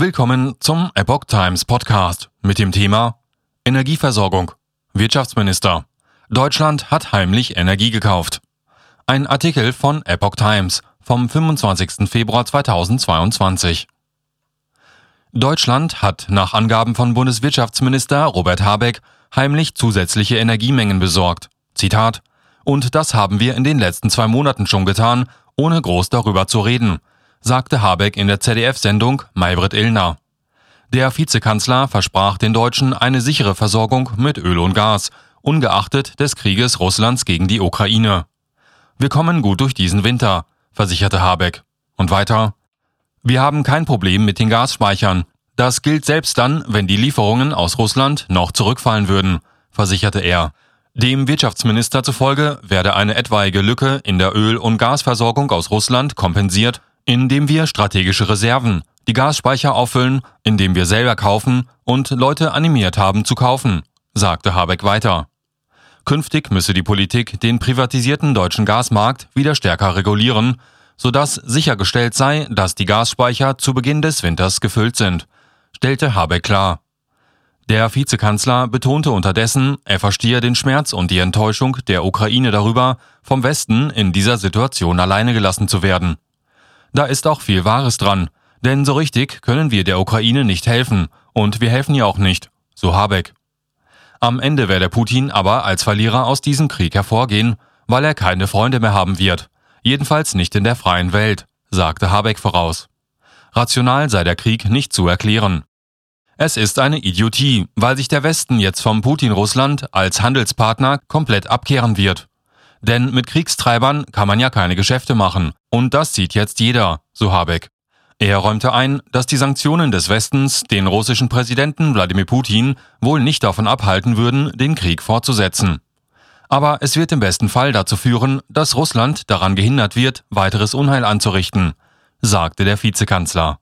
Willkommen zum Epoch Times Podcast mit dem Thema Energieversorgung. Wirtschaftsminister. Deutschland hat heimlich Energie gekauft. Ein Artikel von Epoch Times vom 25. Februar 2022. Deutschland hat nach Angaben von Bundeswirtschaftsminister Robert Habeck heimlich zusätzliche Energiemengen besorgt. Zitat. Und das haben wir in den letzten zwei Monaten schon getan, ohne groß darüber zu reden, sagte Habeck in der ZDF-Sendung Maybrit Illner. Der Vizekanzler versprach den Deutschen eine sichere Versorgung mit Öl und Gas, ungeachtet des Krieges Russlands gegen die Ukraine. Wir kommen gut durch diesen Winter, versicherte Habeck. Und weiter. Wir haben kein Problem mit den Gasspeichern. Das gilt selbst dann, wenn die Lieferungen aus Russland noch zurückfallen würden, versicherte er. Dem Wirtschaftsminister zufolge werde eine etwaige Lücke in der Öl- und Gasversorgung aus Russland kompensiert indem wir strategische Reserven, die Gasspeicher auffüllen, indem wir selber kaufen und Leute animiert haben zu kaufen, sagte Habeck weiter. Künftig müsse die Politik den privatisierten deutschen Gasmarkt wieder stärker regulieren, sodass sichergestellt sei, dass die Gasspeicher zu Beginn des Winters gefüllt sind, stellte Habeck klar. Der Vizekanzler betonte unterdessen, er verstehe den Schmerz und die Enttäuschung der Ukraine darüber, vom Westen in dieser Situation alleine gelassen zu werden. Da ist auch viel Wahres dran, denn so richtig können wir der Ukraine nicht helfen und wir helfen ihr auch nicht, so Habeck. Am Ende werde Putin aber als Verlierer aus diesem Krieg hervorgehen, weil er keine Freunde mehr haben wird, jedenfalls nicht in der freien Welt, sagte Habeck voraus. Rational sei der Krieg nicht zu erklären. Es ist eine Idiotie, weil sich der Westen jetzt vom Putin-Russland als Handelspartner komplett abkehren wird. Denn mit Kriegstreibern kann man ja keine Geschäfte machen. Und das sieht jetzt jeder, so Habeck. Er räumte ein, dass die Sanktionen des Westens den russischen Präsidenten Wladimir Putin wohl nicht davon abhalten würden, den Krieg fortzusetzen. Aber es wird im besten Fall dazu führen, dass Russland daran gehindert wird, weiteres Unheil anzurichten, sagte der Vizekanzler.